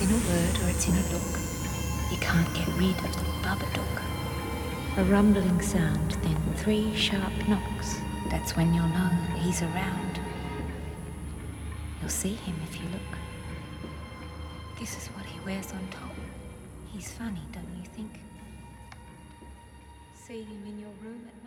In a word or it's in a look. You can't get rid of the Babadook. A rumbling sound, then three sharp knocks. That's when you'll know he's around. You'll see him if you look. This is what he wears on top. He's funny, don't you think? See him in your room at